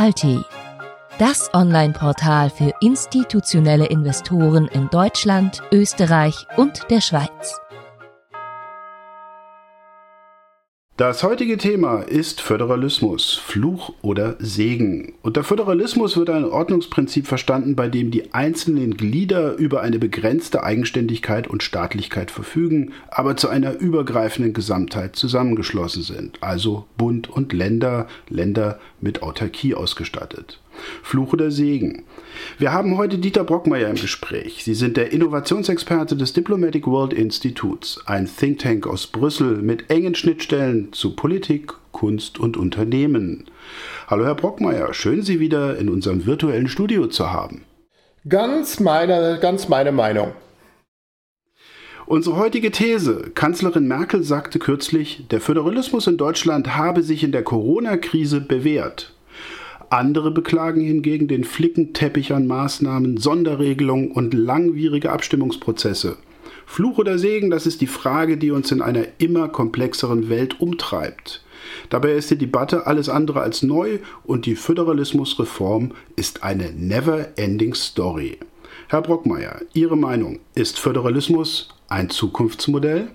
Alti, das Online-Portal für institutionelle Investoren in Deutschland, Österreich und der Schweiz. Das heutige Thema ist Föderalismus, Fluch oder Segen. Unter Föderalismus wird ein Ordnungsprinzip verstanden, bei dem die einzelnen Glieder über eine begrenzte Eigenständigkeit und Staatlichkeit verfügen, aber zu einer übergreifenden Gesamtheit zusammengeschlossen sind, also Bund und Länder, Länder mit Autarkie ausgestattet. Fluch oder Segen. Wir haben heute Dieter Brockmeier im Gespräch. Sie sind der Innovationsexperte des Diplomatic World Instituts, ein Think Tank aus Brüssel mit engen Schnittstellen zu Politik, Kunst und Unternehmen. Hallo Herr Brockmeier, schön Sie wieder in unserem virtuellen Studio zu haben. Ganz meine, ganz meine Meinung. Unsere heutige These. Kanzlerin Merkel sagte kürzlich, der Föderalismus in Deutschland habe sich in der Corona-Krise bewährt. Andere beklagen hingegen den Flickenteppich an Maßnahmen, Sonderregelungen und langwierige Abstimmungsprozesse. Fluch oder Segen, das ist die Frage, die uns in einer immer komplexeren Welt umtreibt. Dabei ist die Debatte alles andere als neu und die Föderalismusreform ist eine never-ending Story. Herr Brockmeier, Ihre Meinung, ist Föderalismus ein Zukunftsmodell?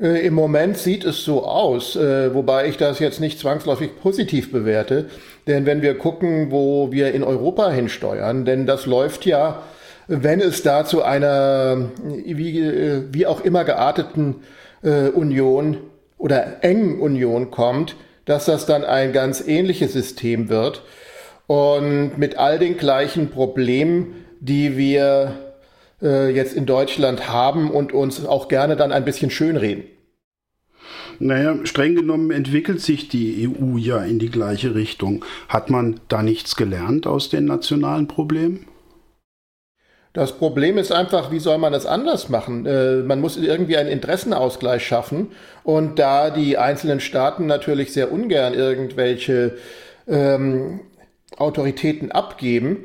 Äh, Im Moment sieht es so aus, äh, wobei ich das jetzt nicht zwangsläufig positiv bewerte. Denn wenn wir gucken, wo wir in Europa hinsteuern, denn das läuft ja, wenn es da zu einer wie, äh, wie auch immer gearteten Union oder engen Union kommt, dass das dann ein ganz ähnliches System wird und mit all den gleichen Problemen, die wir äh, jetzt in Deutschland haben und uns auch gerne dann ein bisschen schönreden. Naja, streng genommen entwickelt sich die EU ja in die gleiche Richtung. Hat man da nichts gelernt aus den nationalen Problemen? Das Problem ist einfach, wie soll man das anders machen? Äh, man muss irgendwie einen Interessenausgleich schaffen. Und da die einzelnen Staaten natürlich sehr ungern irgendwelche ähm, Autoritäten abgeben,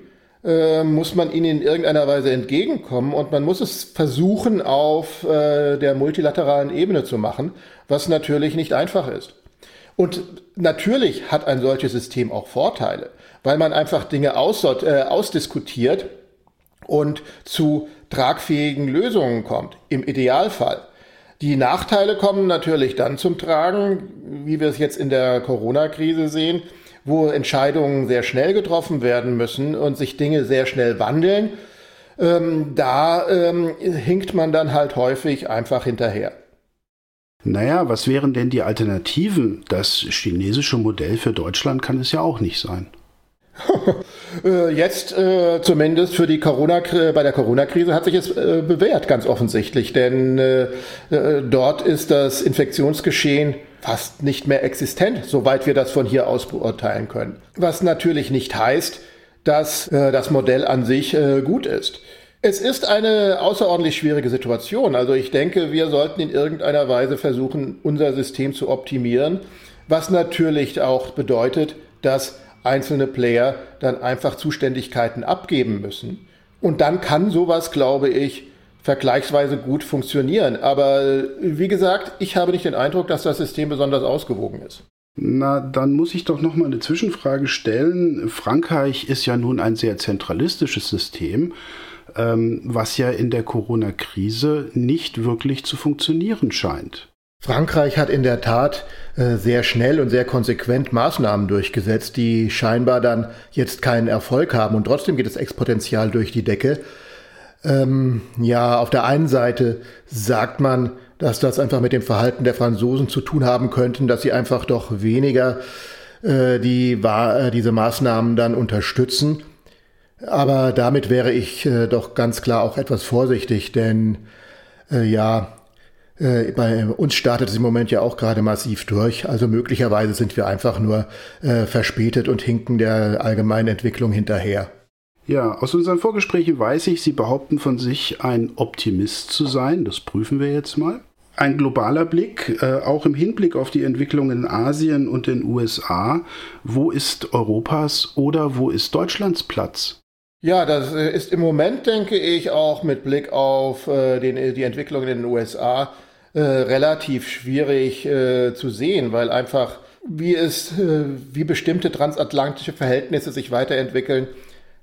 äh, muss man ihnen in irgendeiner Weise entgegenkommen und man muss es versuchen, auf äh, der multilateralen Ebene zu machen, was natürlich nicht einfach ist. Und natürlich hat ein solches System auch Vorteile, weil man einfach Dinge aus, äh, ausdiskutiert und zu tragfähigen Lösungen kommt, im Idealfall. Die Nachteile kommen natürlich dann zum Tragen, wie wir es jetzt in der Corona-Krise sehen, wo Entscheidungen sehr schnell getroffen werden müssen und sich Dinge sehr schnell wandeln, ähm, da ähm, hinkt man dann halt häufig einfach hinterher. Naja, was wären denn die Alternativen? Das chinesische Modell für Deutschland kann es ja auch nicht sein. Äh, jetzt äh, zumindest für die Corona bei der Corona-Krise hat sich es äh, bewährt, ganz offensichtlich, denn äh, äh, dort ist das Infektionsgeschehen fast nicht mehr existent, soweit wir das von hier aus beurteilen können. Was natürlich nicht heißt, dass äh, das Modell an sich äh, gut ist. Es ist eine außerordentlich schwierige Situation. Also ich denke, wir sollten in irgendeiner Weise versuchen, unser System zu optimieren, was natürlich auch bedeutet, dass einzelne Player dann einfach Zuständigkeiten abgeben müssen. Und dann kann sowas, glaube ich, vergleichsweise gut funktionieren. Aber wie gesagt, ich habe nicht den Eindruck, dass das System besonders ausgewogen ist. Na, dann muss ich doch noch mal eine Zwischenfrage stellen. Frankreich ist ja nun ein sehr zentralistisches System, ähm, was ja in der Corona-Krise nicht wirklich zu funktionieren scheint. Frankreich hat in der Tat äh, sehr schnell und sehr konsequent Maßnahmen durchgesetzt, die scheinbar dann jetzt keinen Erfolg haben und trotzdem geht das Exponential durch die Decke. Ähm, ja, auf der einen Seite sagt man, dass das einfach mit dem Verhalten der Franzosen zu tun haben könnten, dass sie einfach doch weniger äh, die, äh, diese Maßnahmen dann unterstützen. Aber damit wäre ich äh, doch ganz klar auch etwas vorsichtig, denn äh, ja, äh, bei uns startet es im Moment ja auch gerade massiv durch. Also möglicherweise sind wir einfach nur äh, verspätet und hinken der allgemeinen Entwicklung hinterher. Ja, aus unseren Vorgesprächen weiß ich, Sie behaupten von sich, ein Optimist zu sein. Das prüfen wir jetzt mal. Ein globaler Blick, äh, auch im Hinblick auf die Entwicklung in Asien und den USA. Wo ist Europas oder wo ist Deutschlands Platz? Ja, das äh, ist im Moment, denke ich, auch mit Blick auf äh, den, die Entwicklung in den USA äh, relativ schwierig äh, zu sehen, weil einfach wie es, äh, wie bestimmte transatlantische Verhältnisse sich weiterentwickeln,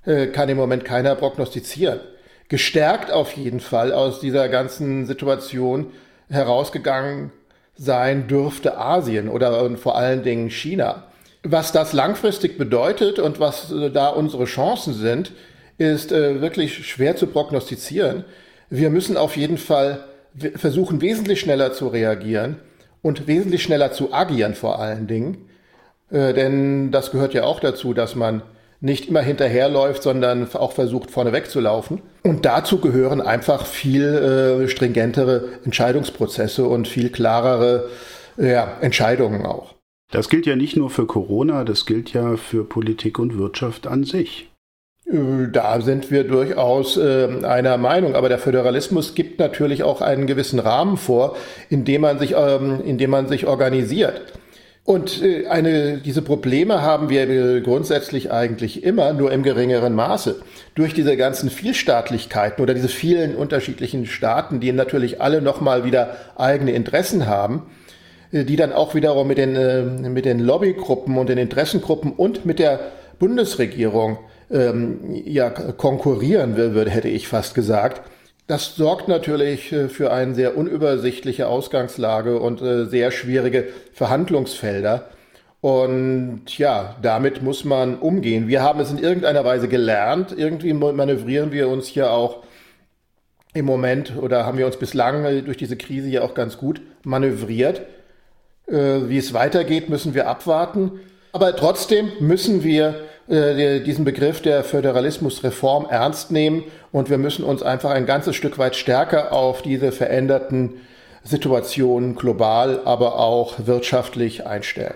äh, kann im Moment keiner prognostizieren. Gestärkt auf jeden Fall aus dieser ganzen Situation herausgegangen sein dürfte Asien oder vor allen Dingen China. Was das langfristig bedeutet und was äh, da unsere Chancen sind, ist wirklich schwer zu prognostizieren. Wir müssen auf jeden Fall versuchen, wesentlich schneller zu reagieren und wesentlich schneller zu agieren vor allen Dingen. Äh, denn das gehört ja auch dazu, dass man nicht immer hinterherläuft, sondern auch versucht, vorne wegzulaufen. Und dazu gehören einfach viel äh, stringentere Entscheidungsprozesse und viel klarere ja, Entscheidungen auch. Das gilt ja nicht nur für Corona, das gilt ja für Politik und Wirtschaft an sich. Äh, da sind wir durchaus äh, einer Meinung. Aber der Föderalismus gibt natürlich auch einen gewissen Rahmen vor, in dem man sich, ähm, in dem man sich organisiert. Und äh, eine, diese Probleme haben wir grundsätzlich eigentlich immer, nur im geringeren Maße. Durch diese ganzen Vielstaatlichkeiten oder diese vielen unterschiedlichen Staaten, die natürlich alle nochmal wieder eigene Interessen haben, äh, die dann auch wiederum mit den, äh, mit den Lobbygruppen und den Interessengruppen und mit der Bundesregierung ähm, ja, konkurrieren würde, hätte ich fast gesagt. Das sorgt natürlich äh, für eine sehr unübersichtliche Ausgangslage und äh, sehr schwierige Verhandlungsfelder. Und ja, damit muss man umgehen. Wir haben es in irgendeiner Weise gelernt. Irgendwie manövrieren wir uns hier auch im Moment oder haben wir uns bislang äh, durch diese Krise ja auch ganz gut manövriert. Wie es weitergeht, müssen wir abwarten. Aber trotzdem müssen wir äh, diesen Begriff der Föderalismusreform ernst nehmen und wir müssen uns einfach ein ganzes Stück weit stärker auf diese veränderten Situationen global, aber auch wirtschaftlich einstellen.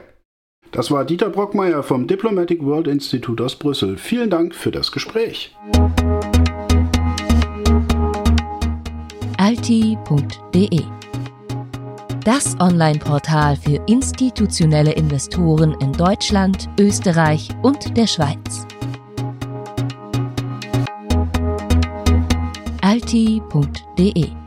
Das war Dieter Brockmeier vom Diplomatic World Institute aus Brüssel. Vielen Dank für das Gespräch. alti.de das Online-Portal für institutionelle Investoren in Deutschland, Österreich und der Schweiz. alti.de